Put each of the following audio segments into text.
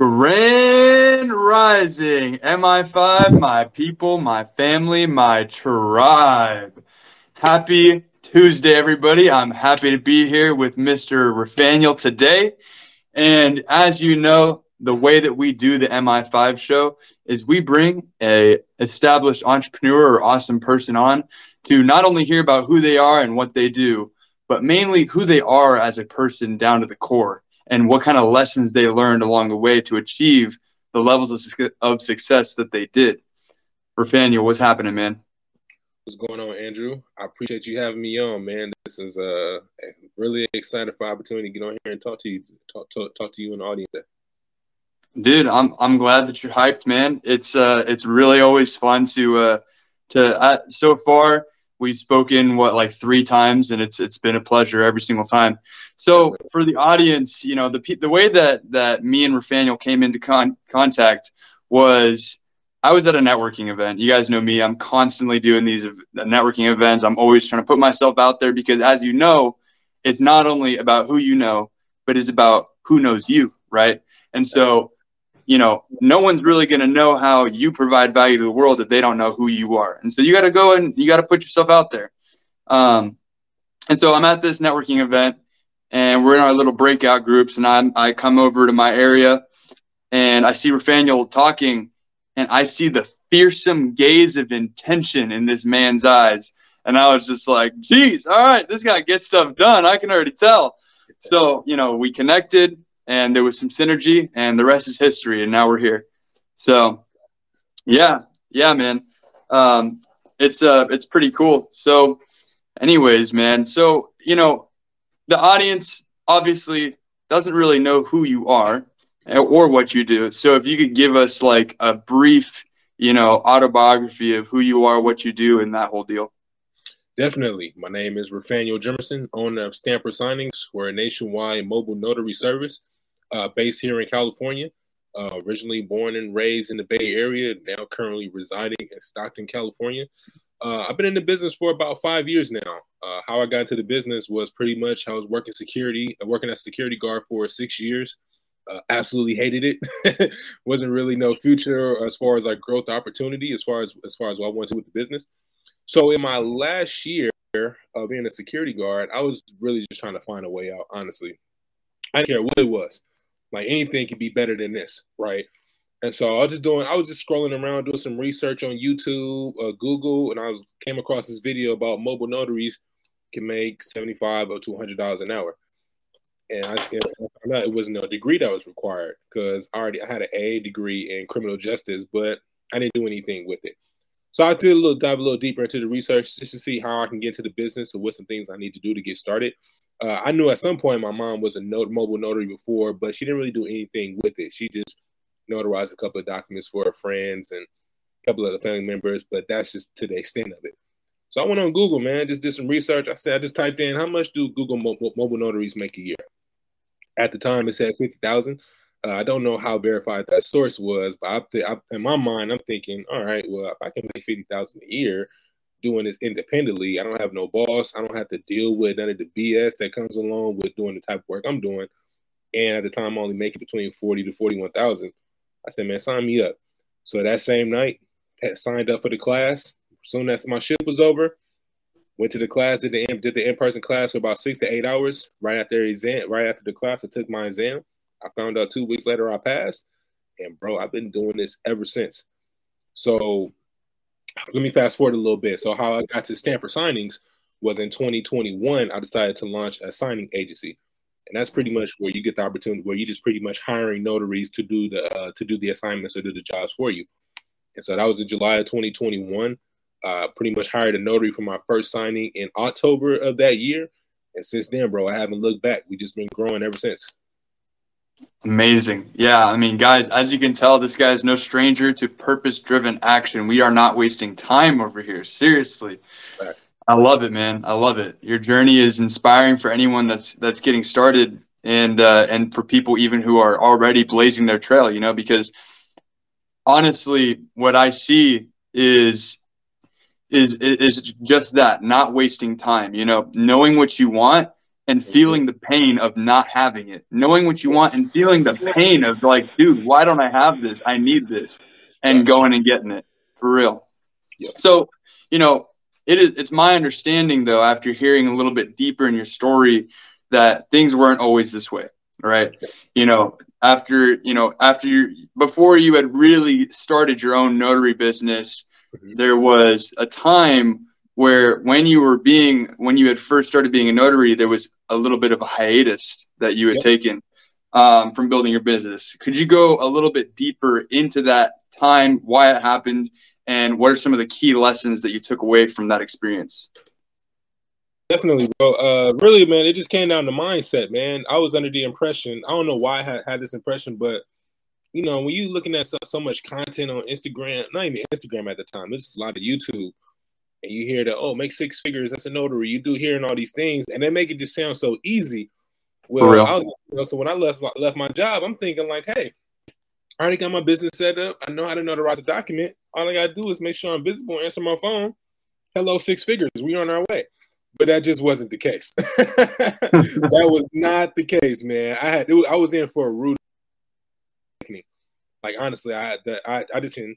Grand Rising, MI5, my people, my family, my tribe. Happy Tuesday, everybody. I'm happy to be here with Mr. Rafaniel today. And as you know, the way that we do the MI5 show is we bring a established entrepreneur or awesome person on to not only hear about who they are and what they do, but mainly who they are as a person down to the core and what kind of lessons they learned along the way to achieve the levels of, of success that they did. Rafaniel, what's happening, man? What's going on, Andrew? I appreciate you having me on, man. This is uh really excited for opportunity to get on here and talk to you, talk, talk, talk to you in the audience. Dude, I'm I'm glad that you're hyped, man. It's uh it's really always fun to uh to uh, so far we've spoken what like three times and it's it's been a pleasure every single time so for the audience you know the the way that that me and Rafaniel came into con- contact was I was at a networking event. You guys know me. I'm constantly doing these networking events. I'm always trying to put myself out there because as you know, it's not only about who you know, but it's about who knows you, right? And so you know, no one's really going to know how you provide value to the world if they don't know who you are. And so you got to go and you got to put yourself out there. Um, and so I'm at this networking event and we're in our little breakout groups and I, I come over to my area and I see Rafaniel talking and I see the fearsome gaze of intention in this man's eyes. And I was just like, geez, all right, this guy gets stuff done. I can already tell. So, you know, we connected and there was some synergy, and the rest is history. And now we're here. So, yeah, yeah, man, um, it's uh, it's pretty cool. So, anyways, man, so you know, the audience obviously doesn't really know who you are or what you do. So, if you could give us like a brief, you know, autobiography of who you are, what you do, and that whole deal. Definitely. My name is Rafaniel Jimerson, owner of Stamper Signings. We're a nationwide mobile notary service uh, based here in California. Uh, originally born and raised in the Bay Area, now currently residing in Stockton, California. Uh, I've been in the business for about five years now. Uh, how I got into the business was pretty much I was working security, uh, working as a security guard for six years. Uh, absolutely hated it. Wasn't really no future as far as like growth opportunity, as far as as far as what I wanted to with the business. So in my last year of being a security guard, I was really just trying to find a way out. Honestly, I didn't care what it was. Like anything could be better than this, right? And so I was just doing, I was just scrolling around, doing some research on YouTube, uh, Google, and I was came across this video about mobile notaries can make seventy-five or two hundred dollars an hour. And I, know, it wasn't a degree that was required because I already I had an A degree in criminal justice, but I didn't do anything with it. So I did a little dive a little deeper into the research just to see how I can get into the business or what some things I need to do to get started uh, I knew at some point my mom was a note, mobile notary before, but she didn't really do anything with it. She just notarized a couple of documents for her friends and a couple of the family members, but that's just to the extent of it. So I went on Google, man, just did some research. I said, I just typed in how much do Google mo- mobile notaries make a year? At the time, it said 50,000. Uh, I don't know how verified that source was, but I th- I, in my mind, I'm thinking, all right, well, if I can make 50,000 a year, doing this independently. I don't have no boss. I don't have to deal with none of the BS that comes along with doing the type of work I'm doing. And at the time, I'm only making between forty to forty-one thousand. I said, man, sign me up. So that same night, I signed up for the class. Soon as my shift was over, went to the class, did the did the in-person class for about six to eight hours. Right after exam, right after the class, I took my exam. I found out two weeks later I passed, and bro, I've been doing this ever since. So let me fast forward a little bit. So how I got to Stamper signings was in 2021. I decided to launch a signing agency, and that's pretty much where you get the opportunity where you just pretty much hiring notaries to do the uh, to do the assignments or do the jobs for you. And so that was in July of 2021. Uh, pretty much hired a notary for my first signing in October of that year, and since then, bro, I haven't looked back. We just been growing ever since. Amazing. Yeah. I mean, guys, as you can tell, this guy is no stranger to purpose driven action. We are not wasting time over here. Seriously. Right. I love it, man. I love it. Your journey is inspiring for anyone that's that's getting started and uh, and for people even who are already blazing their trail, you know, because honestly, what I see is is is just that, not wasting time, you know, knowing what you want and feeling the pain of not having it, knowing what you want and feeling the pain of like, dude, why don't I have this? I need this, and going and getting it for real. Yeah. So, you know, it is. It's my understanding though, after hearing a little bit deeper in your story, that things weren't always this way, right? You know, after you know, after you before you had really started your own notary business, Mhm. there was a time where when you were being when you had first started being a notary there was a little bit of a hiatus that you had Yep. taken um, from building your business could you go a little bit deeper into that time why it happened and what are some of the key lessons that you took away from that experience Definitely, bro. Uh, really, man, it just came down to mindset, man. I was under the impression, I don't know why I had, had this impression, but you know, when you looking at so, so much content on Instagram, not even Instagram at the time, it's just a lot of YouTube, and you hear that, oh, make six figures, that's a notary. You do hearing all these things, and they make it just sound so easy. Well, For real. I was, you know, so when I left left my job, I'm thinking like, hey, I already got my business set up. I know how to notarize a document. All I gotta do is make sure I'm visible, answer my phone. Hello, six figures. We on our way. But that just wasn't the case. that was not the case, man. I had it was, I was in for a rude awakening. Like honestly, I had that I, I just didn't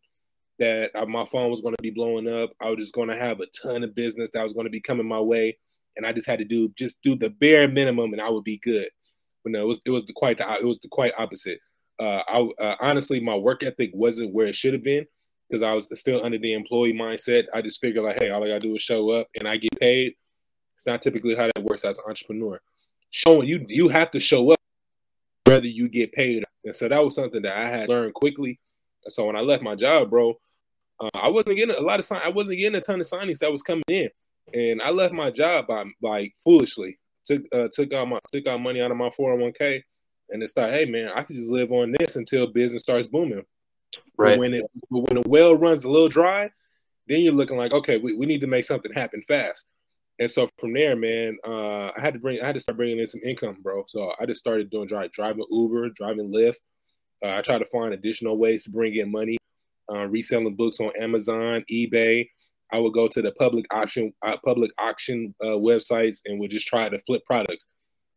that my phone was going to be blowing up. I was just going to have a ton of business that was going to be coming my way, and I just had to do just do the bare minimum, and I would be good. But no, it was it was the quite the, it was the quite opposite. Uh, I uh, honestly, my work ethic wasn't where it should have been because I was still under the employee mindset. I just figured like, hey, all I gotta do is show up and I get paid. It's not typically how that works as an entrepreneur. Showing you you have to show up whether you get paid. And so that was something that I had learned quickly. So when I left my job, bro, uh, I wasn't getting a lot of sign. I wasn't getting a ton of signings that was coming in, and I left my job by like foolishly took uh, took out my took out money out of my 401k, and it's like, hey man, I can just live on this until business starts booming. But right when it when the well runs a little dry, then you're looking like, okay, we, we need to make something happen fast. And so from there, man, uh, I had to bring I had to start bringing in some income, bro. So I just started doing drive, driving Uber, driving Lyft. Uh, I try to find additional ways to bring in money, uh, reselling books on Amazon, eBay. I would go to the public auction uh, public auction uh, websites and would just try to flip products.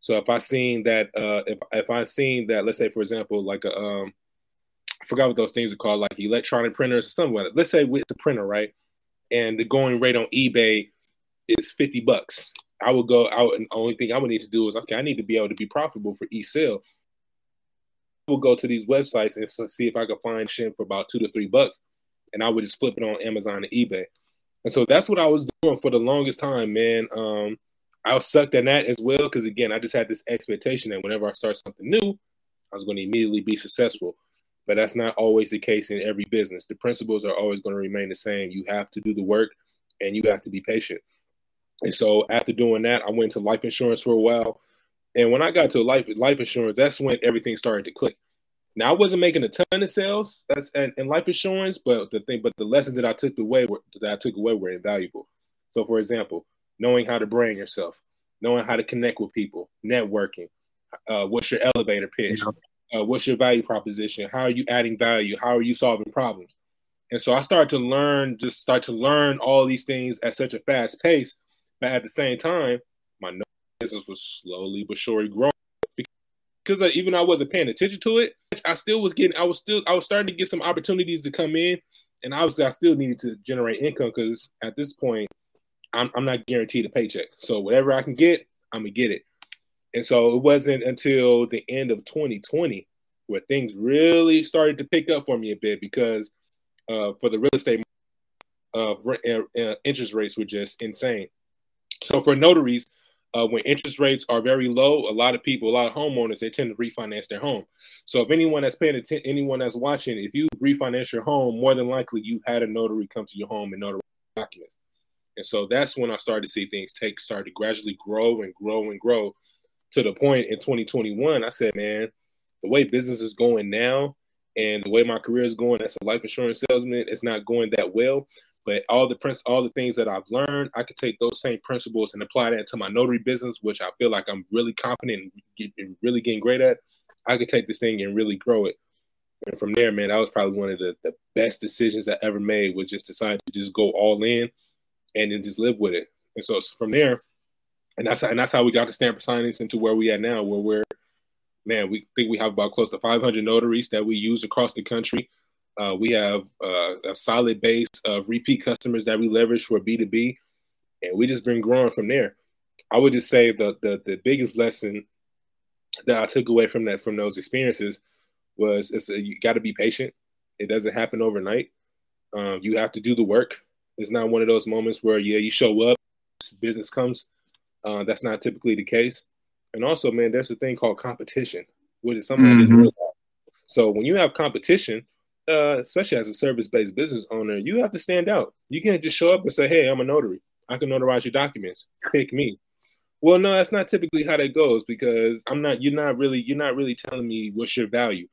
So if I seen that, uh, if if I seen that, let's say for example, like a um, I forgot what those things are called, like electronic printers or something. like. Let's say it's a printer, right? And the going rate on eBay is 50 bucks. I would go out and the only thing I would need to do is okay, I need to be able to be profitable for each sale. Would go to these websites and see if I could find shit for about two to three bucks. And I would just flip it on Amazon and eBay. And so that's what I was doing for the longest time, man. Um, I was sucked at that as well because again, I just had this expectation that whenever I start something new, I was going to immediately be successful. But that's not always the case in every business. The principles are always going to remain the same. You have to do the work and you have to be patient. And so after doing that, I went to life insurance for a while. And when I got to life life insurance, that's when everything started to click. Now I wasn't making a ton of sales that's in, in life insurance, but the thing, but the lessons that I took away were, that I took away were invaluable. So, for example, knowing how to brand yourself, knowing how to connect with people, networking, uh, what's your elevator pitch, uh, what's your value proposition, how are you adding value, how are you solving problems, and so I started to learn, just start to learn all these things at such a fast pace, but at the same time, business was slowly but surely growing because I, even though I wasn't paying attention to it. I still was getting, I was still, I was starting to get some opportunities to come in, and obviously I still needed to generate income because at this point, I'm, I'm not guaranteed a paycheck. So whatever I can get, I'm gonna get it. And so it wasn't until the end of 2020 where things really started to pick up for me a bit because uh, for the real estate, uh, uh, interest rates were just insane. So for notaries, uh, when interest rates are very low, a lot of people, a lot of homeowners, they tend to refinance their home. So if anyone that's paying attention, anyone that's watching, if you refinance your home, more than likely you had a notary come to your home and notarize documents. And so that's when I started to see things take start to gradually grow and grow and grow to the point in 2021. I said, man, the way business is going now and the way my career is going as a life insurance salesman, it's not going that well. But all the prince, all the things that I've learned, I could take those same principles and apply that to my notary business, which I feel like I'm really confident and really getting great at. I could take this thing and really grow it. And from there, man, that was probably one of the, the best decisions I ever made was just decide to just go all in and then just live with it. And so from there, and that's how, and that's how we got to Stamper Signings into where we at now, where we're man, we think we have about close to 500 notaries that we use across the country. Uh, we have uh, a solid base of repeat customers that we leverage for B2B, and we just been growing from there. I would just say the, the the biggest lesson that I took away from that from those experiences was it's a, you got to be patient. It doesn't happen overnight. Um, you have to do the work. It's not one of those moments where yeah you show up, business comes. Uh, that's not typically the case. And also, man, there's a thing called competition, which is something mm-hmm. I didn't realize. So when you have competition, uh, especially as a service-based business owner, you have to stand out. You can't just show up and say, "Hey, I'm a notary. I can notarize your documents. Pick me." Well, no, that's not typically how that goes because I'm not. You're not really. You're not really telling me what's your value.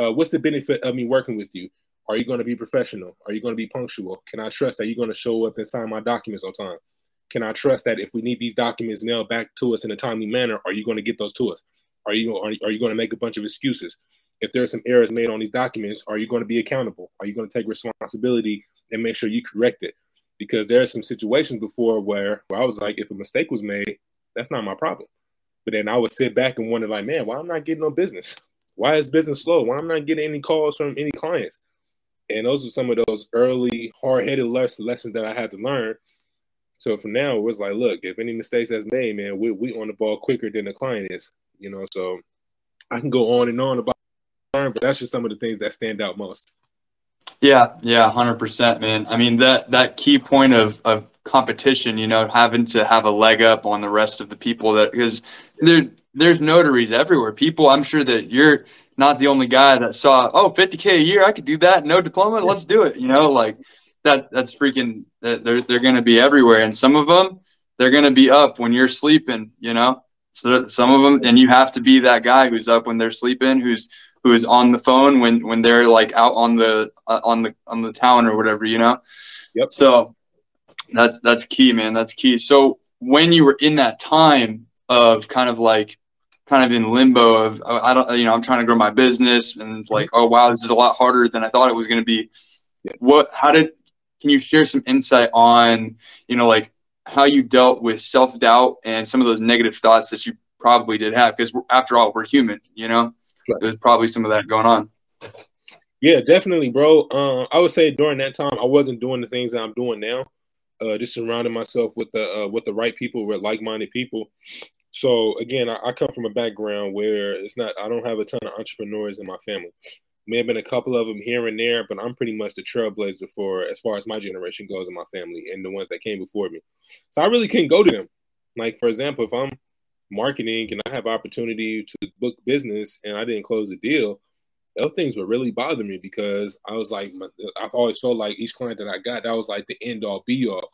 Uh, what's the benefit of me working with you? Are you going to be professional? Are you going to be punctual? Can I trust that you're going to show up and sign my documents on time? Can I trust that if we need these documents mailed back to us in a timely manner, are you going to get those to us? Are you are, are you going to make a bunch of excuses? If there are some errors made on these documents, are you going to be accountable? Are you going to take responsibility and make sure you correct it? Because there are some situations before where, where I was like, if a mistake was made, that's not my problem. But then I would sit back and wonder, like, man, why I'm not getting no business? Why is business slow? Why am I'm not getting any calls from any clients? And those are some of those early hard-headed lessons that I had to learn so from now, it was like, look, if any mistakes that's made, man, we we on the ball quicker than the client is, you know. So I can go on and on about learn, but that's just some of the things that stand out most. Yeah, yeah, hundred percent, man. I mean that that key point of of competition, you know, having to have a leg up on the rest of the people that because there there's notaries everywhere. People, I'm sure that you're not the only guy that saw, oh, 50k a year, I could do that, no diploma, let's do it. You know, like that that's freaking they're they're going to be everywhere and some of them they're going to be up when you're sleeping you know so some of them and you have to be that guy who's up when they're sleeping who's who's on the phone when when they're like out on the uh, on the on the town or whatever you know? Yep. So that's that's key man. That's key. So when you were in that time of kind of like kind of in limbo of oh, I don't you know I'm trying to grow my business and like oh wow this is a lot harder than I thought it was going to be what how did can you share some insight on, you know, like how you dealt with self doubt and some of those negative thoughts that you probably did have? Because after all, we're human, you know. There's probably some of that going on. Yeah, definitely, bro. Uh, I would say during that time, I wasn't doing the things that I'm doing now. Uh, just surrounding myself with the uh, with the right people, with like-minded people. So again, I, I, come from a background where it's not. I don't have a ton of entrepreneurs in my family. May have been a couple of them here and there, but I'm pretty much the trailblazer for as far as my generation goes in my family and the ones that came before me. So I really can't go to them. Like for example, if I'm marketing and I have opportunity to book business and I didn't close a deal, those things would really bother me because I was like, I've always felt like each client that I got, that was like the end all be all.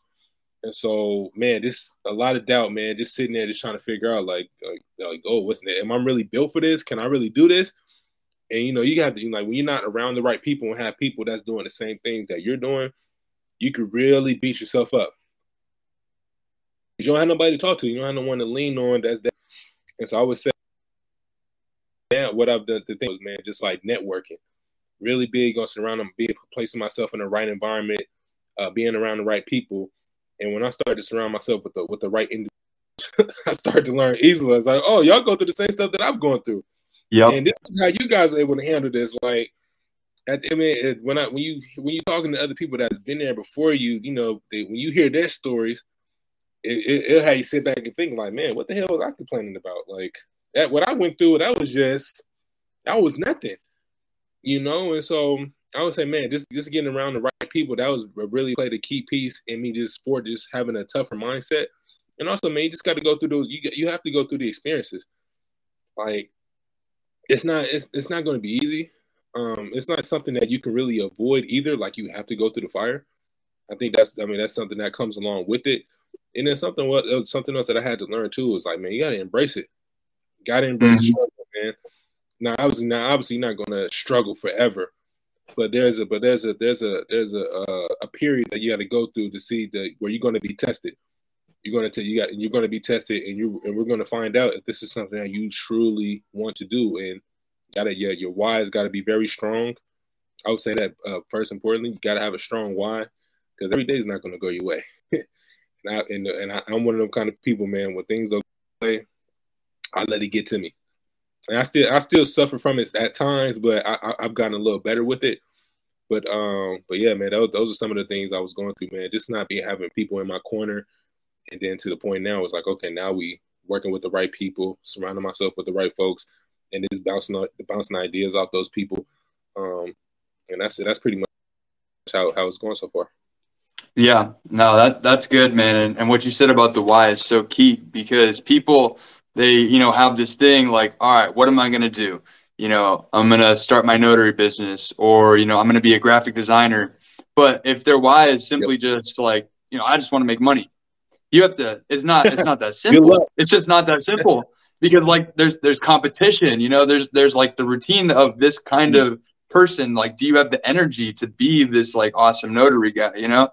And so, man, this a lot of doubt, man. Just sitting there, just trying to figure out, like, like, like oh, what's that? Am I really built for this? Can I really do this? And you know, you have to you know, like when you're not around the right people and have people that's doing the same things that you're doing, you could really beat yourself up. You don't have nobody to talk to. You don't have no one to lean on. That's that. And so I would say, yeah, what I've done the thing was, man, just like networking, really big on surrounding, be placing myself in the right environment, uh, being around the right people. And when I started to surround myself with the with the right individuals, I started to learn easily. I was like, oh, y'all go through the same stuff that I've gone through. Yeah. And this is how you guys are able to handle this. Like, I mean, when I when you when you're talking to other people that's been there before you, you know, they, when you hear their stories, it, it, it'll have you sit back and think like, man, what the hell was I complaining about? Like that, what I went through, that was just, that was nothing, you know. And so I would say, man, just just getting around the right people, that was really played a key piece in me just for just having a tougher mindset. And also, man, you just got to go through those. You you have to go through the experiences. Like it's not it's, it's not going to be easy. Um, it's not something that you can really avoid either. Like you have to go through the fire. I think that's I mean that's something that comes along with it. And then something what something else that I had to learn too is like man, you got to embrace it. Got to embrace mm-hmm. struggle, man. Now obviously now obviously not going to struggle forever, but there's a but there's a there's a there's a uh, a period that you got to go through to see that where you're going to be tested. You're going to you got you're to be tested, and you and we're going to find out if this is something that you truly want to do. And gotta yeah, your why has got to be very strong. I would say that uh, first importantly, you got to have a strong why because every day is not going to go your way. And I and, and I, am one of them kind of people, man. When things don't play, I let it get to me, and I still I still suffer from it at times, but I, I have gotten a little better with it. But um, but yeah, man, those those are some of the things I was going through, man. Just not be having people in my corner, and then to the point now, it's like okay, now we working with the right people, surrounding myself with the right folks, and just bouncing bouncing ideas off those people. Um, and that's it. That's pretty much how how it's going so far. Yeah, no, that that's good, man. And, and what you said about the why is so key because people they you know have this thing like, all right, what am I gonna do? You know, I'm gonna start my notary business, or you know, I'm gonna be a graphic designer. But if their why is simply yep. just like, you know, I just want to make money, you have to. It's not. It's not that simple. it's just not that simple because like there's there's competition. You know, there's there's like the routine of this kind mm-hmm. of person like do you have the energy to be this like awesome notary guy you know?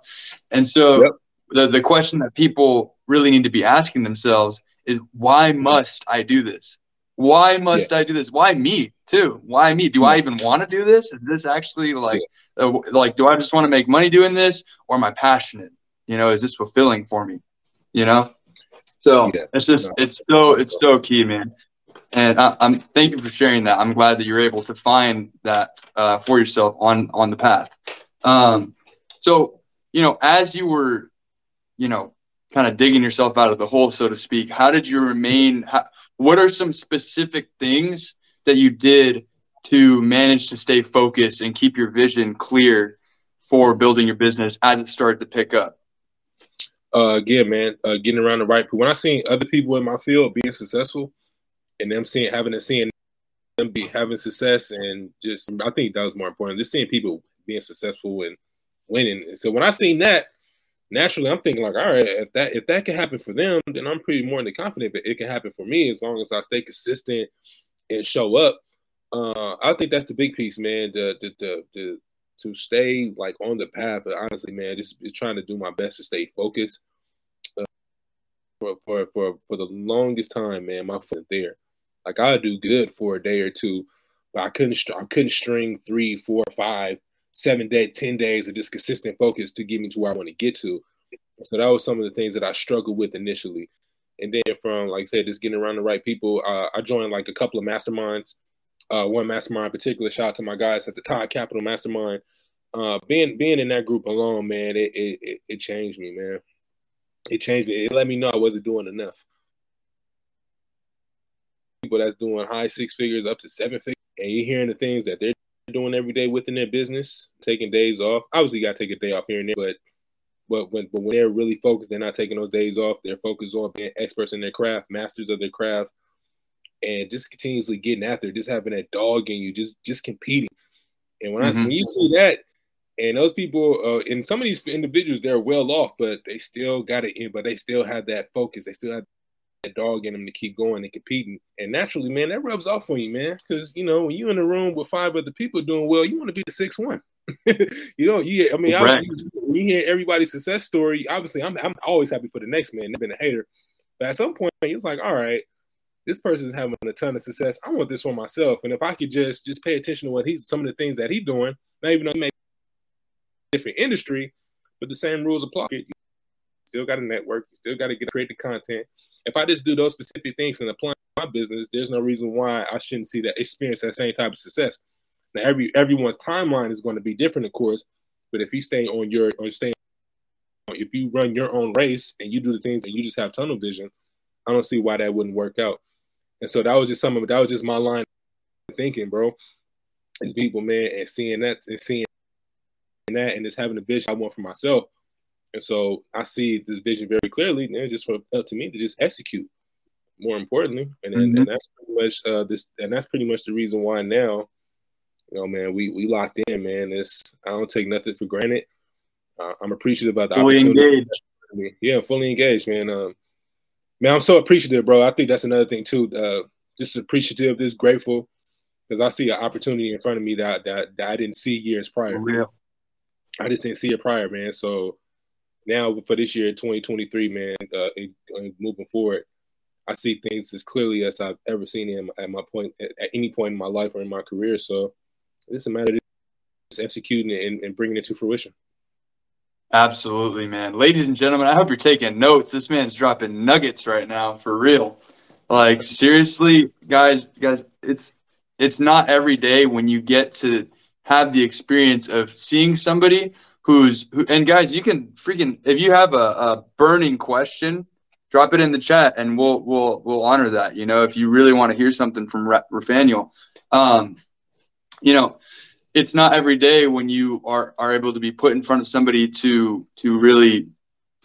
And so yep. the, the question that people really need to be asking themselves is why must i do this? Why must yeah. i do this? Why me too? Why me? Do yeah. i even want to do this? Is this actually like yeah. uh, like do i just want to make money doing this or am i passionate? You know is this fulfilling for me? You know? So it's just it's so it's so key man and I, am thank you for sharing that. I'm glad that you're able to find that uh, for yourself on on the path. Um, so you know, as you were, you know, kind of digging yourself out of the hole, so to speak, how did you remain? How, what are some specific things that you did to manage to stay focused and keep your vision clear for building your business as it started to pick up? Uh, again, man, uh, getting around the right people. When I seen other people in my field being successful, and them seeing having to seeing them be having success and just I think that was more important. Just seeing people being successful and winning. And so when I seen that, naturally I'm thinking like, all right, if that if that can happen for them, then I'm pretty more than confident that it can happen for me as long as I stay consistent and show up. Uh, I think that's the big piece, man. The the the, the to stay like on the path. But honestly, man, just, just trying to do my best to stay focused. Uh, for, for for for the longest time, man, my foot there. Like I do good for a day or two, but I couldn't I couldn't string three, four, five, seven day, ten days of just consistent focus to get me to where I want to get to. So that was some of the things that I struggled with initially. And then from like I said, just getting around the right people, uh, I joined like a couple of masterminds. Uh, one mastermind in particular, shout out to my guys at the Todd Capital Mastermind. Uh, being being in that group alone, man, it, it it changed me, man. It changed me. It let me know I wasn't doing enough people that's doing high six figures up to seven figures, and you're hearing the things that they're doing every day within their business, taking days off. Obviously, you got to take a day off here and there, but but when but when they're really focused, they're not taking those days off. They're focused on being experts in their craft, masters of their craft, and just continuously getting after it, just having that dog in you, just just competing. And when mm-hmm. I when you see that, and those people, uh, and some of these individuals, they're well off, but they still got it in, but they still have that focus. They still have dog in them to keep going and competing. And naturally, man, that rubs off on you, man. Because you know, when you're in a room with five other people doing well, you want to be the sixth one. you know, you I mean, right. you hear everybody's success story, obviously I'm I'm always happy for the next man. I've been a hater. But at some point, it's like, all right, this person's having a ton of success. I want this for myself. And if I could just just pay attention to what he's some of the things that he's doing, not even though he may different industry, but the same rules apply. You still got to network, you still got to get create the content, if I just do those specific things and apply my business, there's no reason why I shouldn't see that experience that same type of success. Now, every everyone's timeline is going to be different, of course, but if you stay on your or stay, if you run your own race and you do the things and you just have tunnel vision, I don't see why that wouldn't work out. And so that was just some of that was just my line of thinking, bro. As people, man, and seeing that and seeing that and just having a vision I want for myself and so I see this vision very clearly, and it's just up to me to just execute. More importantly, and mm-hmm. and that's pretty much uh, this, and that's pretty much the reason why now, you know, man, we we locked in, man. This I don't take nothing for granted. Uh, I'm appreciative about the fully opportunity. engaged. Yeah, fully engaged, man. Um, man, I'm so appreciative, bro. I think that's another thing too. Uh, just appreciative, just grateful because I see an opportunity in front of me that that, that I didn't see years prior. Real. I just didn't see it prior, man. So now for this year, 2023, man, uh, moving forward, I see things as clearly as I've ever seen them at my point at, at any point in my life or in my career. So it's a matter of just executing it and, and bringing it to fruition. Absolutely, man. Ladies and gentlemen, I hope you're taking notes. This man's dropping nuggets right now for real. Like seriously, guys, guys, it's it's not every day when you get to have the experience of seeing somebody who's who, and guys, you can freaking if you have a, a burning question, drop it in the chat and we'll we'll we'll honor that. You know, if you really want to hear something from Rafaniel, um, you know, it's not every day when you are are able to be put in front of somebody to to really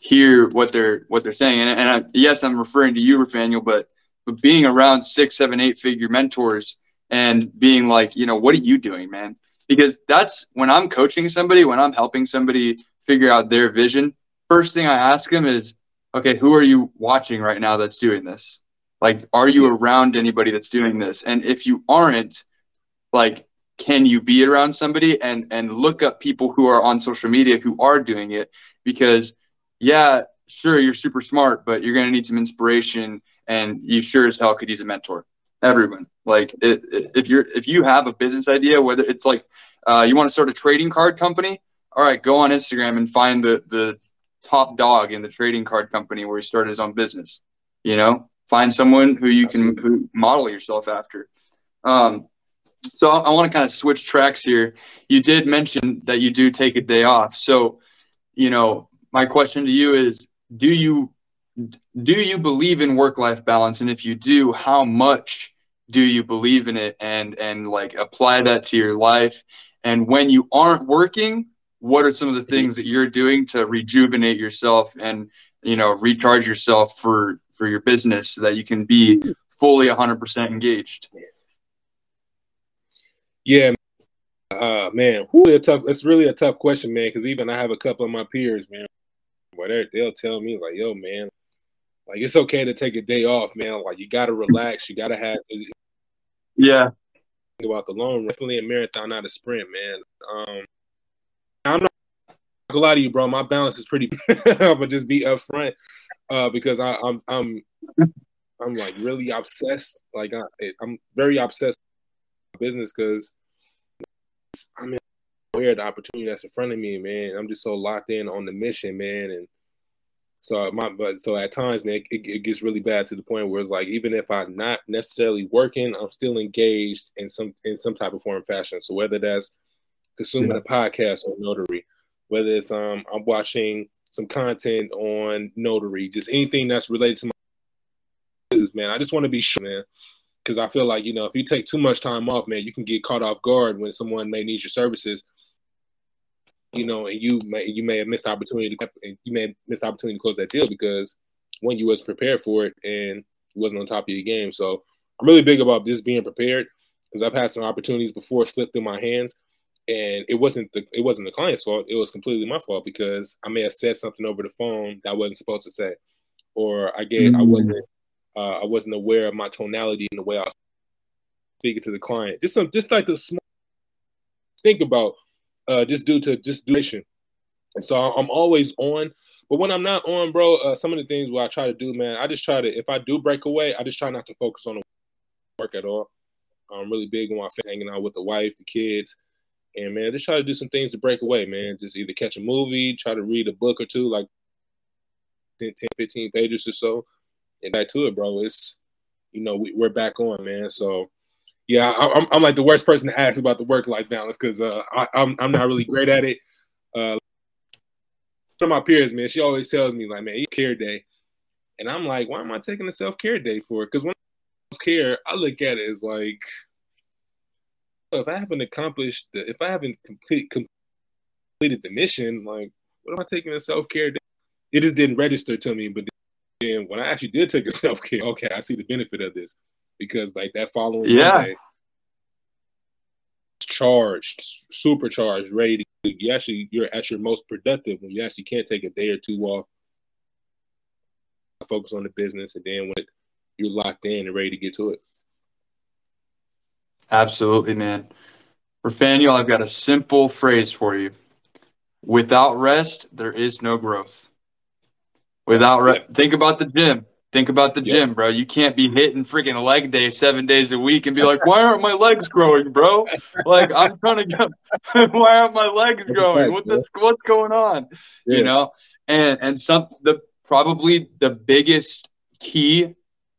hear what they're what they're saying. And, and I, yes, I'm referring to you, Rafaniel, but but being around six, seven, eight figure mentors and being like, you know, what are you doing, man? Because that's when I'm coaching somebody, when I'm helping somebody figure out their vision. First thing I ask them is, okay, who are you watching right now that's doing this? Like, are you around anybody that's doing this? And if you aren't, like, can you be around somebody and and look up people who are on social media who are doing it? Because yeah, sure, you're super smart, but you're gonna need some inspiration, and you sure as hell could use a mentor. Everyone, like, it, it, if you're if you have a business idea, whether it's like uh, you want to start a trading card company, all right, go on Instagram and find the the top dog in the trading card company where he started his own business. You know, find someone who you can who model yourself after. Um, so I, I want to kind of switch tracks here. You did mention that you do take a day off. So, you know, my question to you is, do you do you believe in work-life balance? And if you do, how much do you believe in it and and like apply that to your life? And when you aren't working, what are some of the things that you're doing to rejuvenate yourself and you know recharge yourself for for your business so that you can be fully 100% engaged yeah uh man really a tough it's really a tough question man because even i have a couple of my peers man where they'll tell me like yo man like it's okay to take a day off man like you gotta relax you gotta have yeah about the long definitely a marathon not a sprint man um I'm not gonna lie to you, bro. My balance is pretty. but just be upfront, uh, because I, I'm I'm I'm like really obsessed. Like I, I'm very obsessed with business because I mean, aware of the opportunity that's in front of me, man. I'm just so locked in on the mission, man, and so my but so at times, man, it, it, gets really bad to the point where it's like even if I'm not necessarily working, I'm still engaged in some in some type of form fashion. So whether that's consuming yeah. a podcast on Notary, whether it's um I'm watching some content on Notary, just anything that's related to my business, man. I just want to be sure, man, because I feel like you know if you take too much time off, man, you can get caught off guard when someone may need your services. You know, and you may you may have missed opportunity to you may have missed opportunity to close that deal because when you was prepared for it and you wasn't on top of your game. So I'm really big about just being prepared because I've had some opportunities before slip through my hands and it wasn't the it wasn't the client's fault. It was completely my fault because I may have said something over the phone that I wasn't supposed to say, or I get mm-hmm. I wasn't uh, I wasn't aware of my tonality and the way I was speaking to the client. Just some just like the small think about uh, just due to just duration. So I'm always on. But when I'm not on, bro, uh, some of the things what I try to do, man, I just try to if I do break away, I just try not to focus on the work at all. I'm really big on my hanging out with the wife, the kids and man, just try to do some things to break away, man. Just either catch a movie, try to read a book or two, like 10, 10 15 pages or so, and back to it, bro. It's, you know, we, are back on, man. So, yeah, I, am I'm like the worst person to ask about the work life balance because uh, I, am I'm, I'm not really great at it. Uh, some of my peers, man, she always tells me, like, man, you care day. And I'm like, why am I taking a self care day for? Because when I care, I look at it as like, if I haven't accomplished, the, if I haven't complete, completed the mission, like, what am I taking a self care? Day? It just didn't register to me. But then when I actually did take a self care, okay, I see the benefit of this because like that following yeah. Monday, charged, supercharged, ready to you actually you're at your most productive when you actually can't take a day or two off, focus on the business, and then when you're locked in and ready to get to it. Absolutely, man. Rafaniel, I've got a simple phrase for you. Without rest, there is no growth. Without rest, think about the gym. Think about the gym, bro. You can't be hitting freaking leg day seven days a week and be like, why aren't my legs growing, bro? Like I'm trying to get why aren't my legs growing? What this, what's going on? Yeah. You know, and and some the probably the biggest key.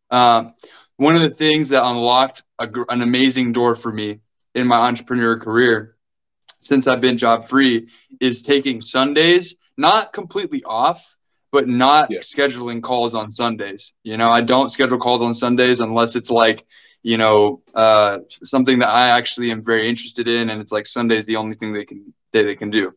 Um, one of the things that unlocked a, an amazing door for me in my entrepreneur career since I've been job free is taking Sundays not completely off but not yeah. scheduling calls on Sundays. You know, I don't schedule calls on Sundays unless it's like, you know, uh, something that I actually am very interested in, and it's like Sunday's the only thing they can day they can do.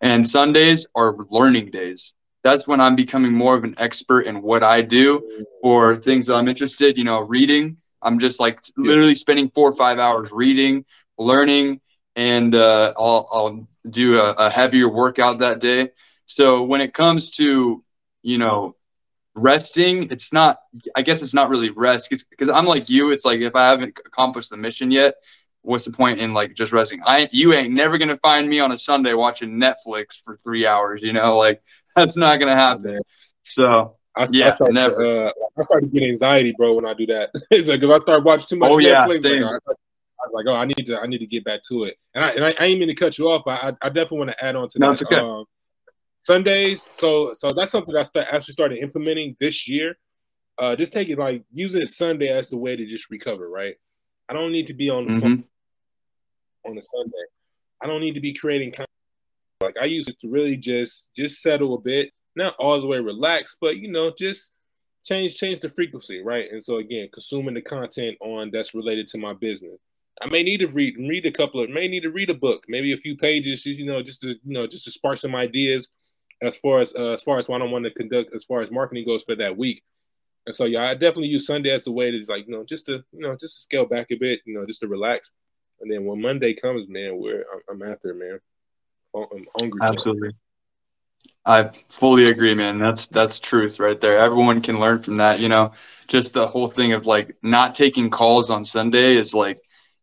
And Sundays are learning days. That's when I'm becoming more of an expert in what I do or things that I'm interested. You know, reading. I'm just like literally spending four or five hours reading, learning, and uh, I'll, I'll do a, a heavier workout that day. So when it comes to, you know, resting, it's not, I guess it's not really rest because I'm like you. It's like if I haven't accomplished the mission yet, what's the point in like just resting? I, you ain't never going to find me on a Sunday watching Netflix for three hours, you know, like that's not going to happen. So I, yeah, I started, never. Uh, I started getting anxiety, bro, when I do that. it's like if I start watching too much oh, Netflix, yeah, like, I, I, was like, oh, I need to, I need to get back to it. And I, and I, I ain't mean to cut you off, but I, I definitely want to add on to no, that. Okay. Um, Sundays. So so that's something I start, actually started implementing this year. Uh, just take it like using Sunday as the way to just recover. Right. I don't need to be on the mm-hmm. phone on a Sunday. I don't need to be creating content. Like I use it to really just just settle a bit, not all the way relax, but you know just change change the frequency, right? And so again, consuming the content on that's related to my business. I may need to read read a couple of may need to read a book, maybe a few pages, you know, just to you know just to spark some ideas as far as uh, as far as what I don't want to conduct as far as marketing goes for that week. And so yeah, I definitely use Sunday as a way to like you know just to you know just to scale back a bit, you know, just to relax. And then when Monday comes, man, where I'm, I'm after, man, I'm hungry. Absolutely. I fully agree, man. That's that's truth right there. Everyone can learn from that. You know, just the whole thing of like not taking calls on Sunday is like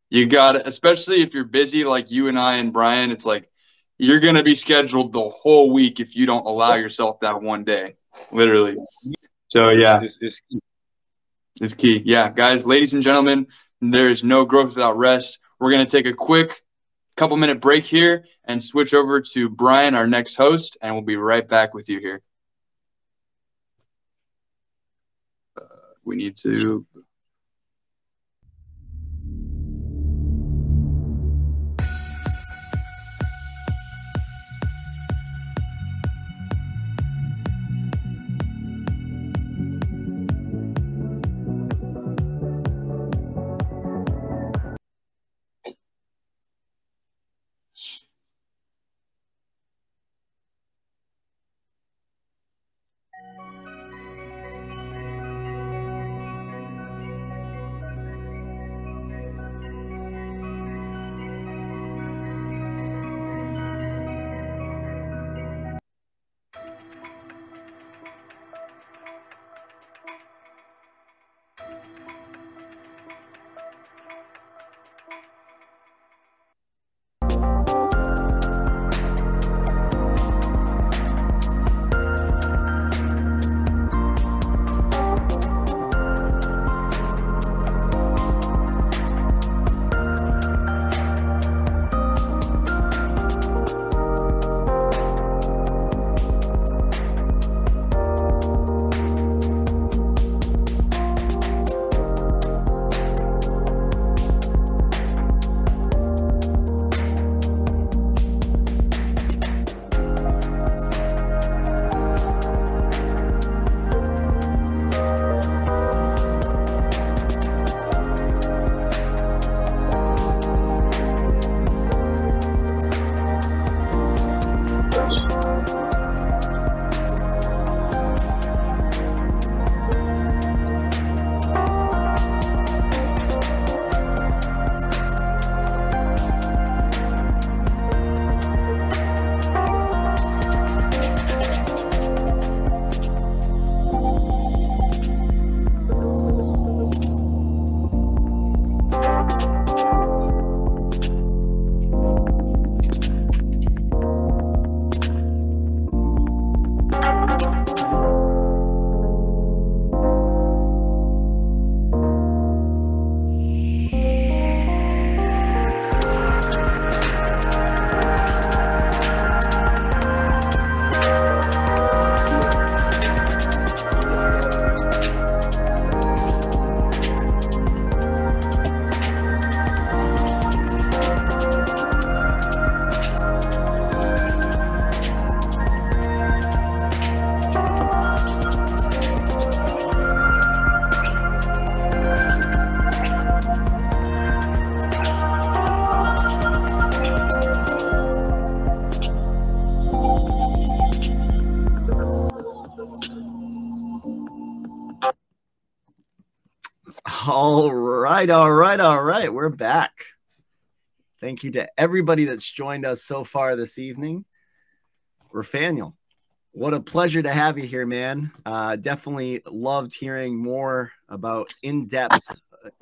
you got, especially if you're busy like you and I and Brian. It's like you're going to be scheduled the whole week if you don't allow yourself that one day, literally. So, yeah, it's, it's, key. it's key. Yeah, guys, ladies and gentlemen, there is no growth without rest. We're going to take a quick couple minute break here and switch over to Brian, our next host, and we'll be right back with you here. Uh, we need to right, all right, all right. We're back. Thank you to everybody that's joined us so far this evening. Rafaniel, what a pleasure to have you here, man. Uh, definitely loved hearing more about in depth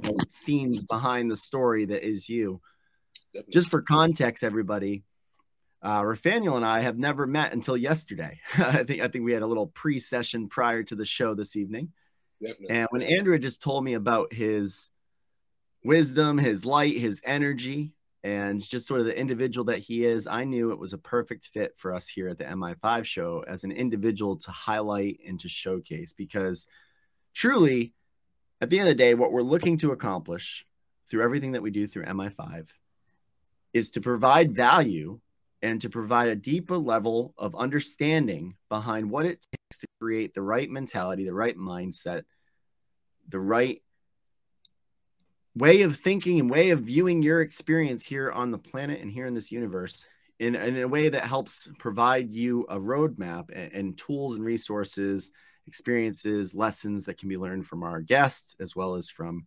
uh, scenes behind the story that is you. Definitely. Just for context, everybody, uh, Rafaniel and I have never met until yesterday. I think I think we had a little pre-session prior to the show this evening. Definitely. And when Andrew just told me about his wisdom, his light, his energy, and just sort of the individual that he is, I knew it was a perfect fit for us here at the MI5 show as an individual to highlight and to showcase because truly, at the end of the day, what we're looking to accomplish through everything that we do through MI5 is to provide value and to provide a deeper level of understanding behind what it takes to create the right mentality, the right mindset, the right way of thinking and way of viewing your experience here on the planet and here in this universe in, in a way that helps provide you a roadmap and, and tools and resources, experiences, lessons that can be learned from our guests as well as from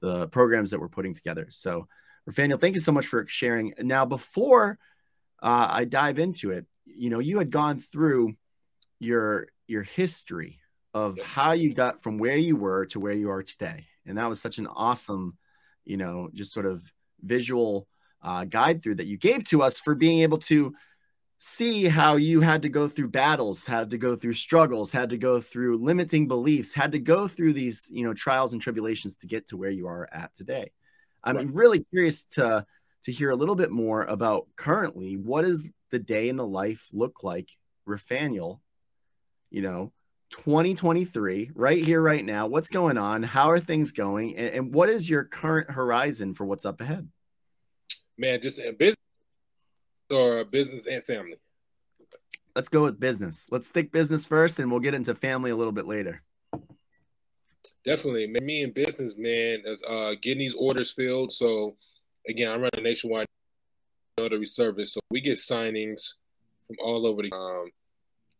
the programs that we're putting together. So, Rafaniel, thank you so much for sharing. Now, before uh, I dive into it, you know, you had gone through your your history of how you got from where you were to where you are today, and that was such an awesome you know, just sort of visual uh, guide through that you gave to us for being able to see how you had to go through battles, had to go through struggles, had to go through limiting beliefs, had to go through these, you know, trials and tribulations to get to where you are at today. I'm right. really curious to to hear a little bit more about currently what does the day in the life look like, Rafaniel, you know, 2023 right here right now what's going on? How are things going? And, and, what is your current horizon for what's up ahead? Man just a business or business and family? Let's go with business. Let's stick business first and we'll get into family a little bit later. Definitely man, me and business man is uh getting these orders filled. So again i run a nationwide notary service. So we get signings from all over the um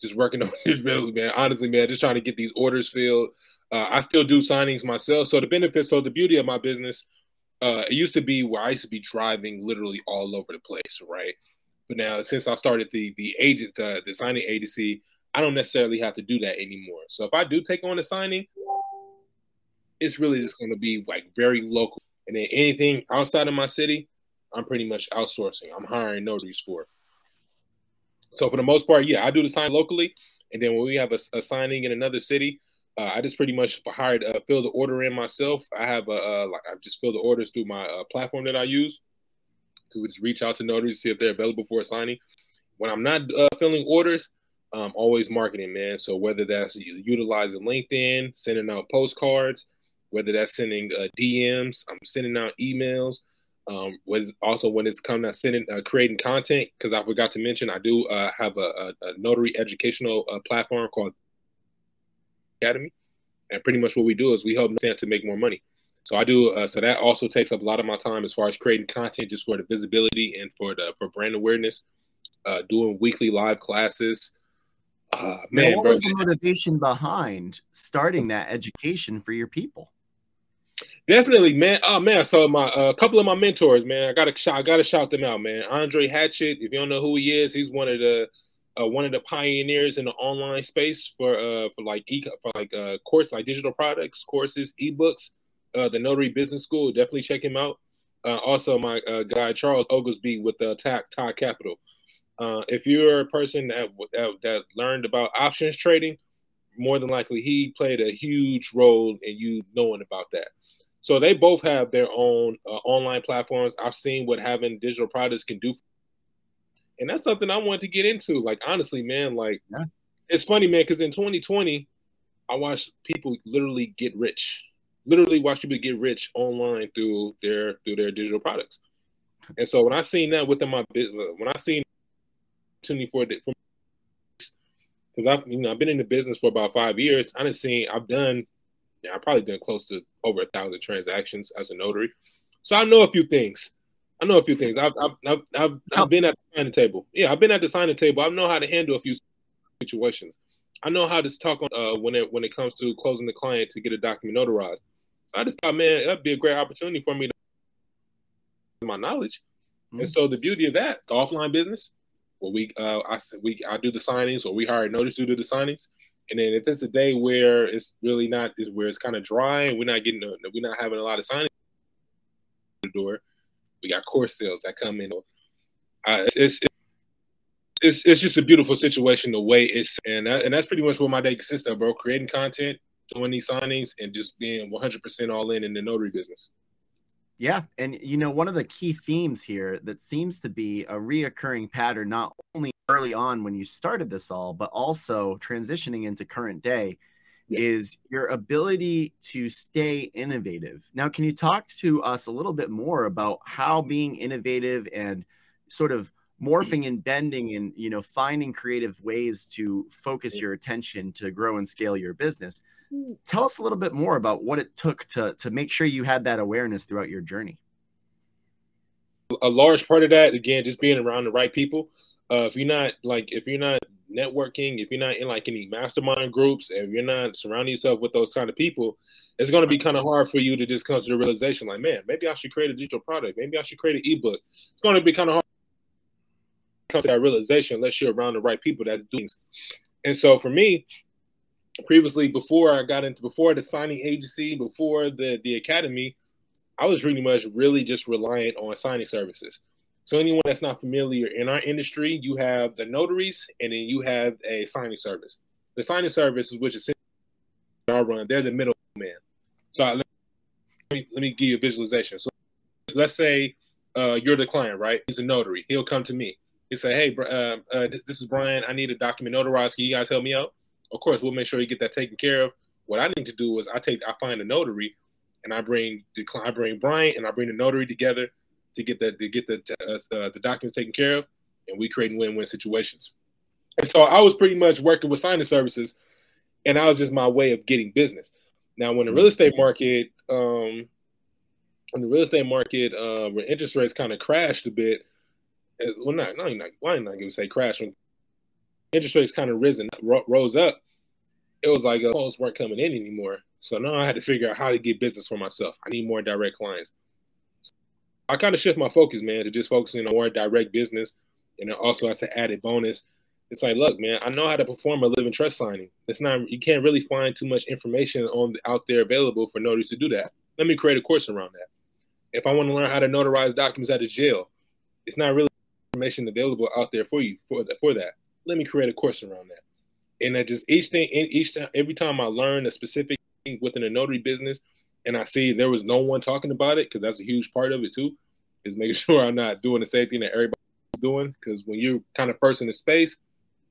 just working on it really, man. Honestly, man, just trying to get these orders filled. Uh, I still do signings myself. So the benefit, so the beauty of my business, uh, it used to be where I used to be driving literally all over the place, right? But now since I started the the agent, uh, the signing agency, I don't necessarily have to do that anymore. So if I do take on a signing, it's really just going to be like very local. And then anything outside of my city, I'm pretty much outsourcing. I'm hiring notaries for. So for the most part, yeah, I do the sign locally, and then when we have a, a signing in another city, uh, I just pretty much hired uh, fill the order in myself. I have a uh, like I just fill the orders through my uh, platform that I use to just reach out to notaries see if they're available for a signing. When I'm not uh, filling orders, I'm always marketing, man. So whether that's utilizing LinkedIn, sending out postcards, whether that's sending uh, DMs, I'm sending out emails. Um, was also when it's coming to sending, uh, creating content, because I forgot to mention, I do uh, have a, a, a, notary educational uh, platform called Academy, and pretty much what we do is we help to make more money. So I do. Uh, so that also takes up a lot of my time as far as creating content, just for the visibility and for the for brand awareness. Uh, doing weekly live classes. Uh, man, what bro, was the motivation behind starting that education for your people? Definitely, man. Oh man, so my a uh, couple of my mentors, man. I gotta shout, I gotta shout them out, man. Andre Hatchett, if you don't know who he is, he's one of the uh, one of the pioneers in the online space for uh for like e for like uh course like digital products, courses, ebooks. Uh, the Notary Business School, definitely check him out. Uh, also, my uh, guy Charles Oglesby with the uh, Todd Capital. Uh, if you're a person that, that that learned about options trading, more than likely he played a huge role in you knowing about that. So they both have their own uh, online platforms. I've seen what having digital products can do, and that's something I want to get into. Like honestly, man, like yeah. it's funny, man, because in 2020, I watched people literally get rich. Literally watch people get rich online through their through their digital products. And so when I seen that within my business, when I seen opportunity for because I've you know I've been in the business for about five years, I done seen I've done I've probably done close to over a thousand transactions as a notary. So I know a few things. I know a few things. I've I've I've, I've, I've been at the signing table. Yeah, I've been at the signing table. I know how to handle a few situations. I know how to talk on uh, when it when it comes to closing the client to get a document notarized. So I just thought, man, that'd be a great opportunity for me to my knowledge. Mm-hmm. And so the beauty of that, the offline business, where we uh I we I do the signings or we hire notice to do the signings. And then if it's a day where it's really not is where it's kind of dry and we're not getting a, we're not having a lot of signings the door, we got course sales that come in. Uh, it's, it's it's it's just a beautiful situation the way it's and that, and that's pretty much what my day consists of, bro. Creating content, doing these signings, and just being 100% all in in the notary business. Yeah, and you know one of the key themes here that seems to be a reoccurring pattern, not only early on when you started this all, but also transitioning into current day, yeah. is your ability to stay innovative. Now, can you talk to us a little bit more about how being innovative and sort of morphing and bending and you know finding creative ways to focus your attention to grow and scale your business mm. tell us a little bit more about what it took to to make sure you had that awareness throughout your journey a large part of that again just being around the right people uh, if you're not like if you're not networking if you're not in like any mastermind groups if you're not surrounding yourself with those kind of people it's going to be kind of hard for you to just come to the realization like man maybe i should create a digital product maybe i should create an ebook it's going to be kind of hard come to that realization unless you're around the right people that's doing. And so for me, previously before I got into before the signing agency, before the the academy, I was pretty much really just reliant on signing services. So anyone that's not familiar in our industry, you have the notaries and then you have a signing service. The signing service, is which is our run, they're the middleman. So I, let me let me give you a visualization. So let's say uh, you're the client, right? He's a notary. He'll come to me. He said, "Hey, uh, uh, this is Brian. I need a document notarized. Can you guys help me out?" Of course, we'll make sure you get that taken care of. What I need to do is I take, I find a notary, and I bring the I bring Brian and I bring the notary together to get the to get the uh, the, documents taken care of, and we create win-win situations. And so I was pretty much working with signing services, and that was just my way of getting business. Now, when the real estate market, um, when the real estate market, uh, where interest rates kind of crashed a bit, well, not, not, not why not going to say crash when interest rates kind of risen, ro- rose up. It was like uh, calls weren't coming in anymore. So now I had to figure out how to get business for myself. I need more direct clients. I kind of shift my focus, man, to just focusing on more direct business. And then also as an added bonus, it's like, look, man, I know how to perform a living trust signing. It's not you can't really find too much information on out there available for notaries to do that. Let me create a course around that. If I want to learn how to notarize documents out of jail, it's not really information available out there for you for that. For that, let me create a course around that. And I just each thing, each time, every time I learn a specific thing within a notary business, and I see there was no one talking about it because that's a huge part of it too, is making sure I'm not doing the same thing that everybody's doing. Because when you're kind of first in the space,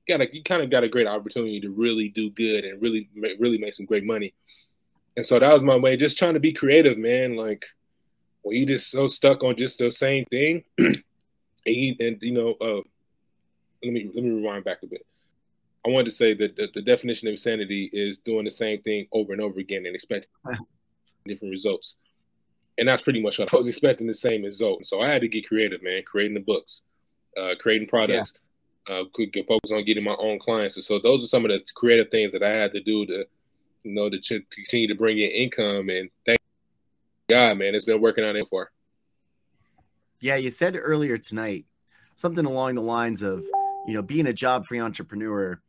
you got you kind of got a great opportunity to really do good and really really make some great money. And so that was my way, just trying to be creative, man. Like when you just so stuck on just the same thing, and, and you know, uh, let me let me rewind back a bit. I wanted to say that the, the, definition of insanity is doing the same thing over and over again and expecting different results. And that's pretty much what I was expecting the same result. So I had to get creative, man, creating the books, uh, creating products, yeah. uh, could get focus on getting my own clients. And so those are some of the creative things that I had to do to, you know, to, to continue to bring in income. And thank God, man, it's been working out there for. Yeah, you said earlier tonight something along the lines of, you know, being a job free entrepreneur,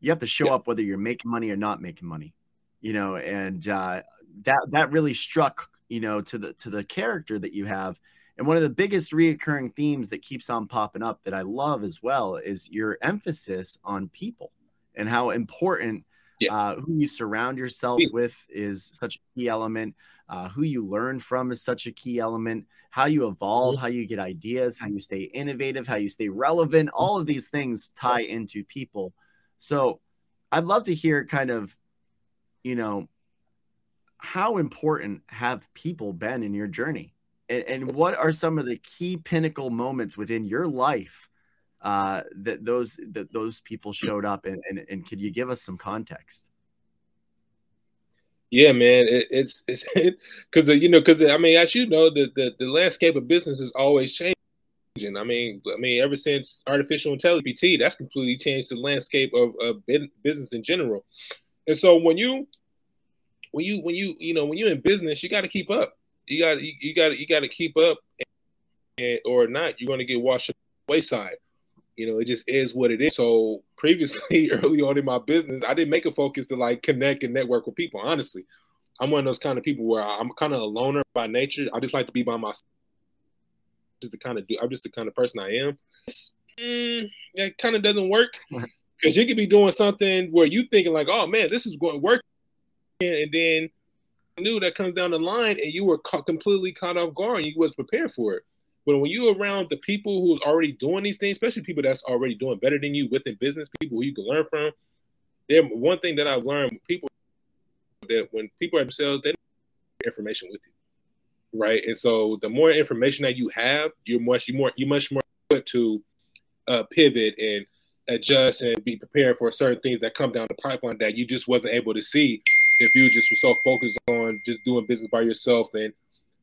you have to show yeah. up whether you're making money or not making money, you know, and uh, that that really struck, you know, to the to the character that you have. And one of the biggest reoccurring themes that keeps on popping up that I love as well is your emphasis on people and how important yeah. uh, who you surround yourself with is such a key element. Uh, who you learn from is such a key element. How you evolve, mm-hmm. how you get ideas, how you stay innovative, how you stay relevant. All of these things tie into people. So I'd love to hear kind of, you know, how important have people been in your journey? And, and what are some of the key pinnacle moments within your life uh, that those that those people showed up and, and, and could you give us some context? Yeah, man, it, it's it's because you know because I mean as you know the, the the landscape of business is always changing. I mean, I mean, ever since artificial intelligence, that's completely changed the landscape of, of business in general. And so when you when you when you you know when you're in business, you got to keep up. You got you, you got you got to keep up, and, or not, you're going to get washed wayside. You know, it just is what it is. So previously, early on in my business, I didn't make a focus to like connect and network with people. Honestly, I'm one of those kind of people where I'm kind of a loner by nature. I just like to be by myself. Just the kind of I'm just the kind of person I am. Mm, that kind of doesn't work because you could be doing something where you thinking like, oh man, this is going to work, and then knew that comes down the line, and you were completely caught off guard, and you was prepared for it. But when you around the people who's already doing these things, especially people that's already doing better than you within business, people who you can learn from, there one thing that I've learned, people that when people are themselves, they information with you, right? And so the more information that you have, you're much you more you much more to uh, pivot and adjust and be prepared for certain things that come down the pipeline that you just wasn't able to see if you just were so focused on just doing business by yourself and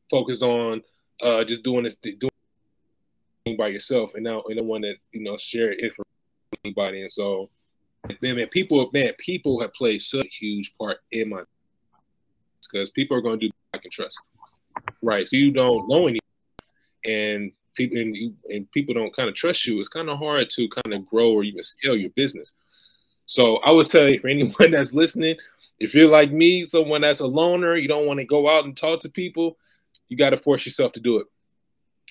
focused on uh, just doing this doing by yourself and now and the one that you know share it for anybody. And so man, man people man people have played such a huge part in my because people are going to do I can trust. Right so you don't know anything and people and, you, and people don't kind of trust you. It's kind of hard to kind of grow or even scale your business. So I would say for anyone that's listening if you're like me someone that's a loner you don't want to go out and talk to people you got to force yourself to do it.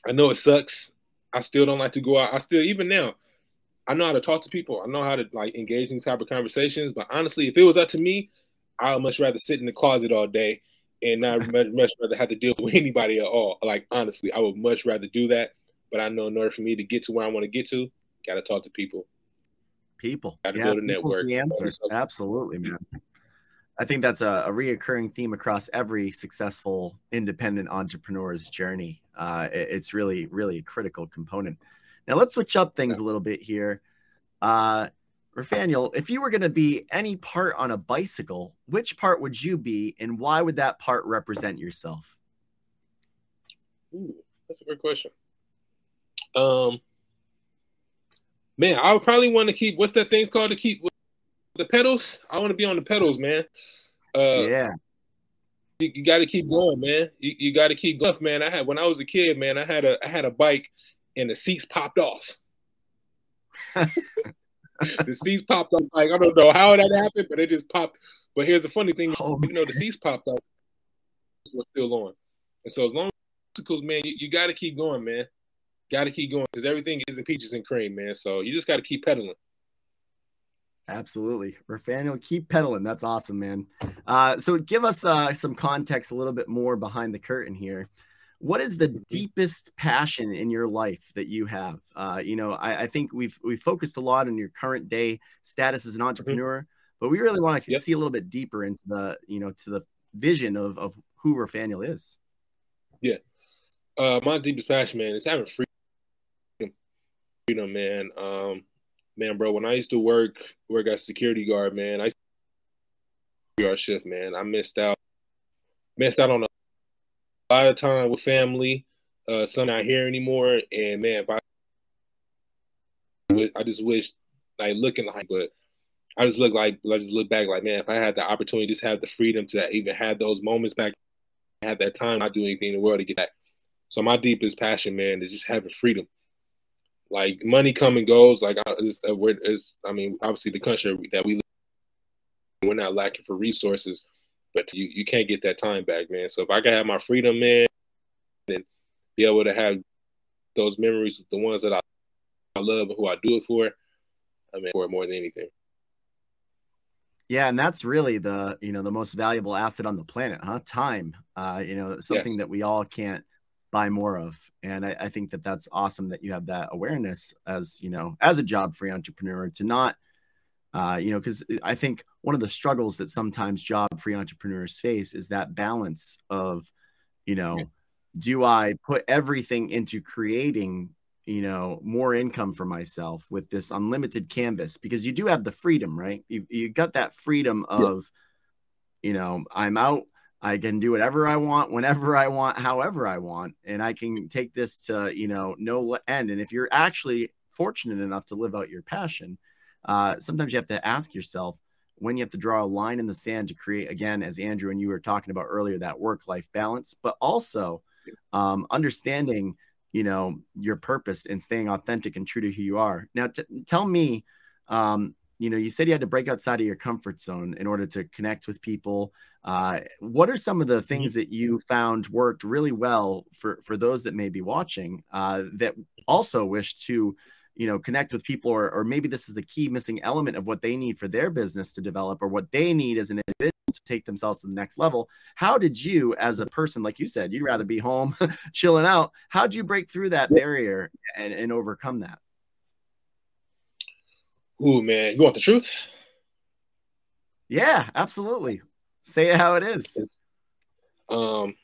I know it sucks. I still don't like to go out. I still, even now, I know how to talk to people. I know how to like engage in these type of conversations. But honestly, if it was up to me, I would much rather sit in the closet all day and not much, much rather have to deal with anybody at all. Like honestly, I would much rather do that. But I know in order for me to get to where I want to get to, got to talk to people. People. Got to yeah, build a network. The answer. Absolutely, man. I think that's a, a reoccurring theme across every successful independent entrepreneur's journey. Uh, it, it's really, really a critical component. Now let's switch up things a little bit here. Uh, Rafael, if you were going to be any part on a bicycle, which part would you be, and why would that part represent yourself? Ooh, that's a great question. Um, man, I would probably want to keep what's that thing called to keep the pedals. I want to be on the pedals, man. Uh, yeah. You, you got to keep going, man. You, you got to keep going, man. I had when I was a kid, man. I had a I had a bike, and the seats popped off. the seats popped off. Like I don't know how that happened, but it just popped. But here's the funny thing: oh, you know, the seats popped off. We're still on, and so as long as bicycles, man, you, you got to keep going, man. Got to keep going because everything isn't peaches and cream, man. So you just got to keep pedaling. Absolutely. Rafael, keep pedaling. That's awesome, man. Uh, so give us uh, some context a little bit more behind the curtain here. What is the deepest passion in your life that you have? Uh, you know, I, I, think we've we've focused a lot on your current day status as an mm-hmm. entrepreneur, mm-hmm. but we really want to yep. see a little bit deeper into the, you know, to the vision of, of who Rafael is. Yeah. Uh, my deepest passion, man, is having freedom, freedom, man. Um, man, bro, when I used to work work as security guard, man, I guard shift, man. I missed out missed out on a lot of time with family. Uh, some not here anymore, and man, I, I just wish like looking like, but I just look like I just look back like, man, if I had the opportunity, just have the freedom to even have those moments back, have that time, not do anything in the world to get back. So my deepest passion, man, is just having freedom like money come and goes. Like it's, it's, I mean, obviously the country that we live, in, we're not lacking for resources, but you you can't get that time back, man. So if I can have my freedom, man, and be able to have those memories with the ones that I, I love and who I do it for, I mean, for it more than anything. Yeah, and that's really the you know the most valuable asset on the planet, huh? Time. Uh, you know, something yes. that we all can't buy more of. And I, I, think that that's awesome that you have that awareness as, you know, as a job free entrepreneur to not, uh, you know, because I think one of the struggles that sometimes job free entrepreneurs face is that balance of, you know, do I put everything into creating, you know, more income for myself with this unlimited canvas? Because you do have the freedom, right? You, you got that freedom of, yeah. you know, I'm out I can do whatever I want, whenever I want, however I want, and I can take this to you know no end. And if you're actually fortunate enough to live out your passion, uh, sometimes you have to ask yourself, when you have to draw a line in the sand to create, again, as Andrew and you were talking about earlier, that work life balance, but also um, understanding, you know, your purpose and staying authentic and true to who you are. Now, t- tell me, um, you know, you said you had to break outside of your comfort zone in order to connect with people. Uh, what are some of the things that you found worked really well for for those that may be watching uh, that also wish to you know connect with people or, or maybe this is the key missing element of what they need for their business to develop or what they need as an individual to take themselves to the next level? How did you as a person like you said you'd rather be home chilling out how did you break through that barrier and, and overcome that Ooh, man, you want the truth? Yeah, absolutely. Say it how it is. Um,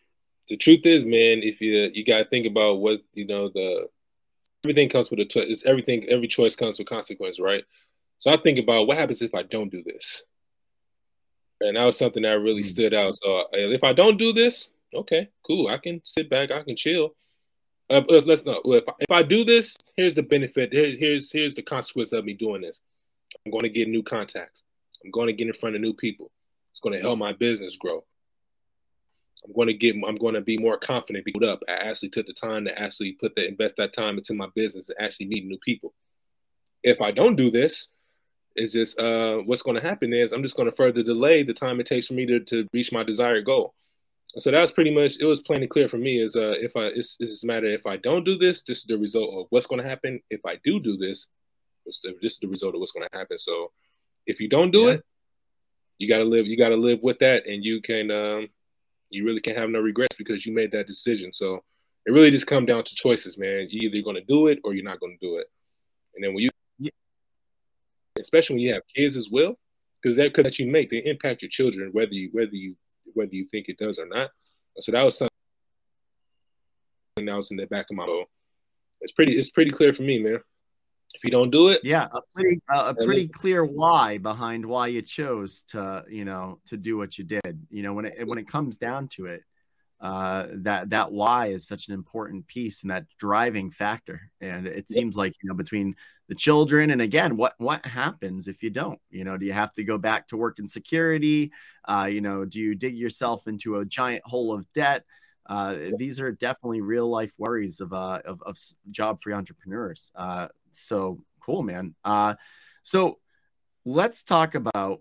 the truth is, man, if you you gotta think about what you know, the everything comes with a t- it's everything. Every choice comes with consequence, right? So I think about what happens if I don't do this, and that was something that really mm-hmm. stood out. So uh, if I don't do this, okay, cool. I can sit back, I can chill. Uh, let's not. If, if I do this, here's the benefit. Here, here's here's the consequence of me doing this. I'm going to get new contacts. I'm going to get in front of new people. It's going to help my business grow. I'm going to get. I'm going to be more confident. Build up. I actually took the time to actually put the invest that time into my business and actually meet new people. If I don't do this, it's just uh, what's going to happen is I'm just going to further delay the time it takes for me to, to reach my desired goal. So that's pretty much it was plain and clear for me. Is uh, if I it's, it's a matter if I don't do this, this is the result of what's going to happen. If I do do this, the, this is the result of what's going to happen. So if you don't do yeah. it, you got to live. You got to live with that, and you can. Um, you really can't have no regrets because you made that decision. So it really just come down to choices, man. You're either going to do it or you're not going to do it. And then when you, yeah. especially when you have kids as well, because that could that you make they impact your children whether you whether you whether you think it does or not. So that was something that was in the back of my boat. It's pretty it's pretty clear for me, man. If you don't do it, yeah, a pretty uh, a pretty clear why behind why you chose to you know to do what you did. You know when it when it comes down to it, uh, that that why is such an important piece and that driving factor. And it seems like you know between the children and again, what what happens if you don't? You know, do you have to go back to work in security? Uh, you know, do you dig yourself into a giant hole of debt? Uh, these are definitely real life worries of uh, of, of job free entrepreneurs. Uh, so cool, man. Uh, so let's talk about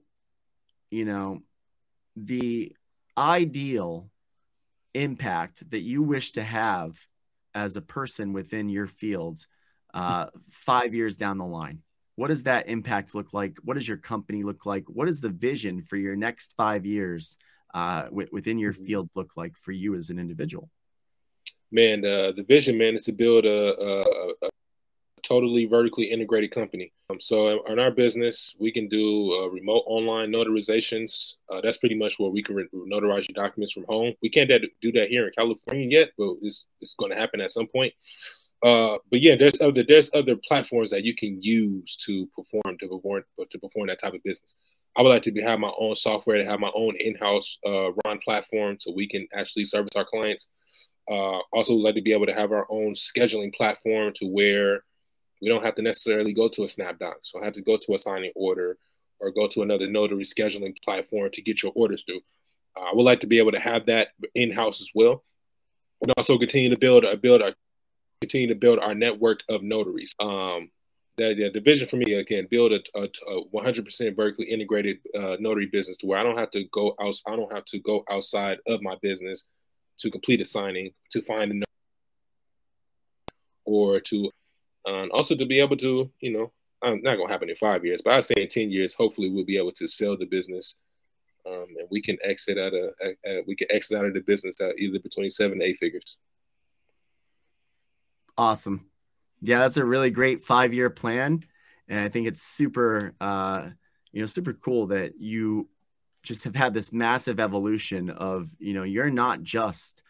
you know the ideal impact that you wish to have as a person within your field uh, five years down the line? What does that impact look like? What does your company look like? What is the vision for your next five years uh, w- within your mm-hmm. field look like for you as an individual? Man, uh, the vision, man, is to build a, a, a totally vertically integrated company. Um, so in our business, we can do uh, remote online notarizations. Uh, that's pretty much where we can re- notarize your documents from home. We can't do that here in California yet, but it's, it's going to happen at some point. Uh, but yeah, there's other there's other platforms that you can use to perform to perform to perform that type of business. I would like to be, have my own software to have my own in-house uh, run platform so we can actually service our clients. Uh, also, like to be able to have our own scheduling platform to where we don't have to necessarily go to a SnapDoc. So I have to go to a signing order or go to another notary scheduling platform to get your orders through. Uh, I would like to be able to have that in house as well, and also continue to build a build a continue to build our network of notaries. Um, that the vision for me again, build a, a, a 100% vertically integrated uh, notary business to where I don't have to go out. I don't have to go outside of my business to complete a signing, to find a notary or to um, also to be able to, you know, I'm not gonna happen in five years, but I say in ten years, hopefully we'll be able to sell the business, um, and we can exit out of uh, we can exit out of the business at either between seven to eight figures. Awesome, yeah, that's a really great five year plan, and I think it's super, uh, you know, super cool that you just have had this massive evolution of, you know, you're not just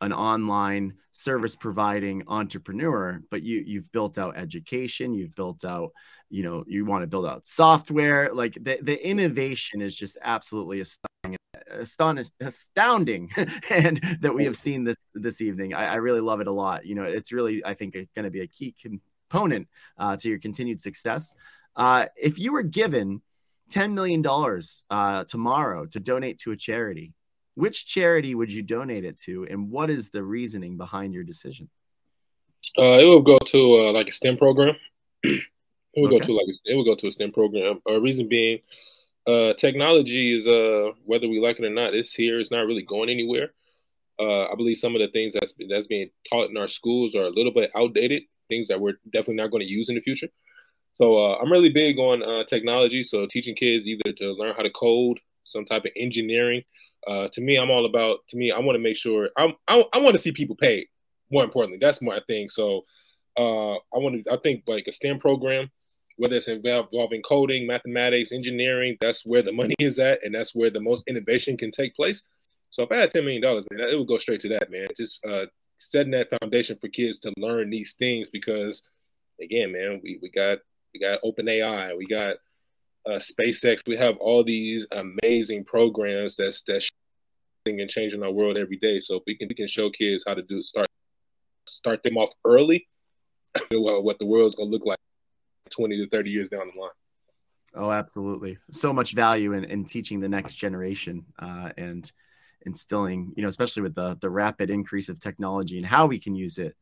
an online service providing entrepreneur but you you've built out education you've built out you know you want to build out software like the, the innovation is just absolutely astounding astounding astounding and that we have seen this this evening I, I really love it a lot you know it's really i think going to be a key component uh, to your continued success uh, if you were given $10 million uh, tomorrow to donate to a charity. Which charity would you donate it to, and what is the reasoning behind your decision? Uh, it will go to uh, like a STEM program. it will okay. go to like a, it will go to a STEM program. A uh, reason being, uh, technology is uh whether we like it or not, it's here. It's not really going anywhere. Uh, I believe some of the things that's that's being taught in our schools are a little bit outdated. Things that we're definitely not going to use in the future. So uh, I'm really big on uh, technology. So teaching kids either to learn how to code, some type of engineering. Uh, to me, I'm all about. To me, I want to make sure I'm, I I want to see people paid. More importantly, that's my thing. So uh, I want to. I think like a STEM program, whether it's involving coding, mathematics, engineering, that's where the money is at, and that's where the most innovation can take place. So if I had ten million dollars, man, it would go straight to that, man. Just uh, setting that foundation for kids to learn these things because, again, man, we, we got we got OpenAI, we got uh, SpaceX. We have all these amazing programs that's that's and changing our world every day. So if we can we can show kids how to do start start them off early, what the world's gonna look like twenty to thirty years down the line. Oh, absolutely. So much value in, in teaching the next generation uh, and instilling, you know, especially with the the rapid increase of technology and how we can use it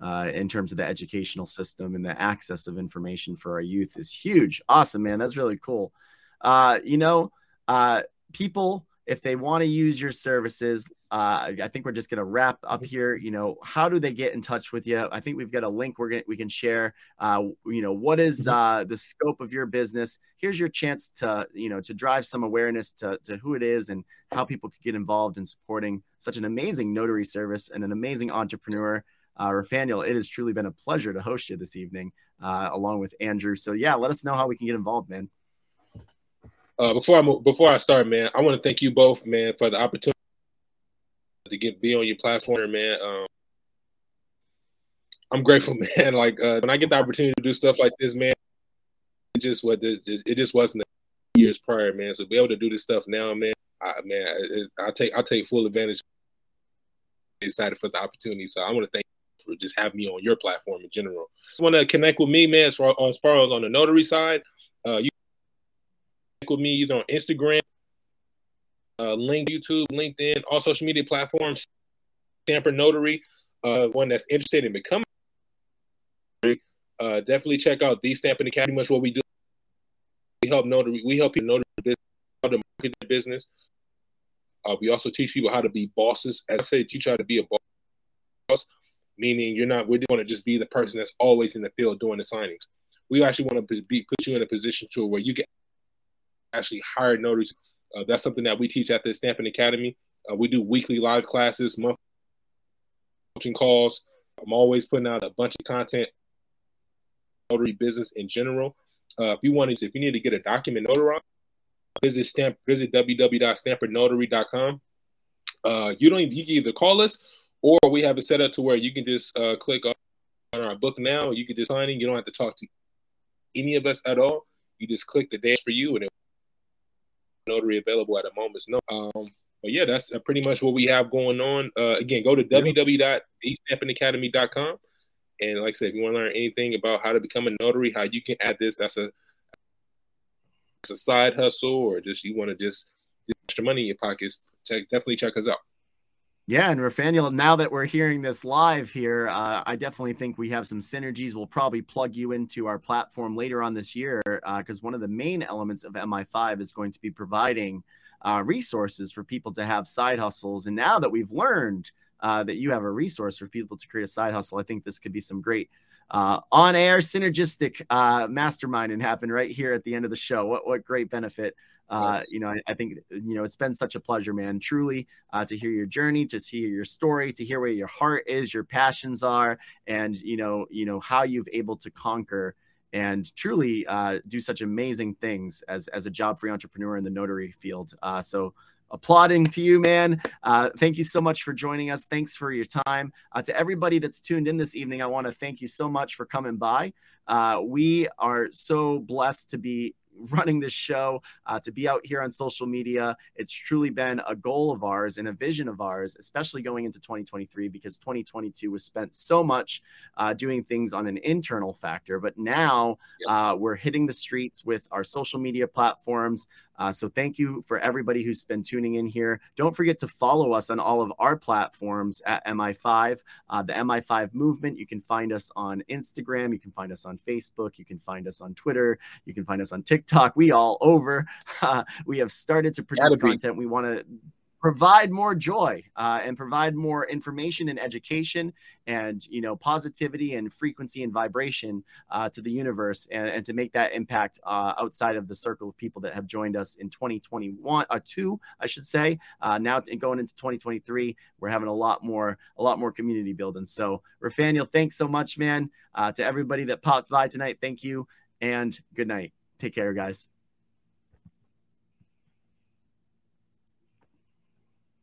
uh, in terms of the educational system and the access of information for our youth is huge. Awesome, man. That's really cool. Uh, you know, uh, people, if they want to use your services, uh, I think we're just going to wrap up here. You know, how do they get in touch with you? I think we've got a link we're going we can share. Uh, you know, what is mm-hmm. uh, the scope of your business? Here's your chance to, you know, to drive some awareness to, to who it is and how people could get involved in supporting such an amazing notary service and an amazing entrepreneur. Uh, Rafaniel, it has truly been a pleasure to host you this evening, uh, along with Andrew. So yeah, let us know how we can get involved, man. Uh, before I move, before I start, man, I want to thank you both, man, for the opportunity to get be on your platform, man. Um, I'm grateful, man. Like uh, when I get the opportunity to do stuff like this, man, it just what this it just wasn't years prior, man. So be able to do this stuff now, man, I, man, I take I take full advantage. Excited for the opportunity, so I want to thank you for just having me on your platform in general. Want to connect with me, man? As far, as far as on the notary side, uh, you with me either on Instagram, uh, link YouTube, LinkedIn, all social media platforms. Stamper Notary, uh, one that's interested in becoming. Uh, definitely check out the Stamping Academy. Much what we do. We help notary. We help people notary business, how to market business. Uh, we also teach people how to be bosses. As I say, teach you how to be a boss meaning you're not. We don't want to just be the person that's always in the field doing the signings. We actually want to be put you in a position to where you can actually hire notaries. Uh, that's something that we teach at the Stamping Academy. Uh, we do weekly live classes, monthly coaching calls. I'm always putting out a bunch of content, notary business in general. Uh, if you wanted to, if you need to get a document notarized, visit stamp visit www.stampernotary.com. Uh, you don't even, you can either call us or we have it set up to where you can just uh, click on our book now. You can just sign in. You don't have to talk to any of us at all. You just click the dash for you, and it notary available at a moment's notice. Um, but yeah, that's uh, pretty much what we have going on. Uh, again, go to yeah. And like I said, if you want to learn anything about how to become a notary, how you can add this as a as a side hustle, or just you want to just get extra money in your pockets, check, definitely check us out. Yeah, and Rafaniel, now that we're hearing this live here, uh, I definitely think we have some synergies. We'll probably plug you into our platform later on this year because uh, one of the main elements of MI5 is going to be providing uh, resources for people to have side hustles. And now that we've learned uh, that you have a resource for people to create a side hustle, I think this could be some great uh, on air synergistic uh, mastermind and happen right here at the end of the show. What, what great benefit uh, you know, I, I, think you know it's been such a pleasure, man. Truly, uh, to hear your journey, to hear your story, to hear where your heart is, your passions are, and you know, you know how you've able to conquer and truly uh, do such amazing things as as a job free entrepreneur in the notary field. Uh, so applauding to you, man. Uh, thank you so much for joining us. Thanks for your time. Uh, to everybody that's tuned in this evening, I want to thank you so much for coming by. Uh, we are so blessed to be running this show, uh, to be out here on social media. It's truly been a goal of ours and a vision of ours, especially going into 2023, because 2022 was spent so much uh, doing things on an internal factor. But now uh, we're hitting the streets with our social media platforms. Uh, so thank you for everybody who's been tuning in here. Don't forget to follow us on all of our platforms at MI5, uh, the MI5 movement. You can find us on Instagram. You can find us on Facebook. You can find us on Twitter. You can find us on TikTok. We all over. Uh, we have started to produce content. We want to provide more joy uh, and provide more information and education and you know positivity and frequency and vibration uh, to the universe and, and, to make that impact uh, outside of the circle of people that have joined us in 2021 uh, two i should say. Uh, now going into 2023 we're having a lot more a lot more community building. So Rafaniel thanks so much man. Uh, to everybody that popped by tonight thank you and good night. Take care guys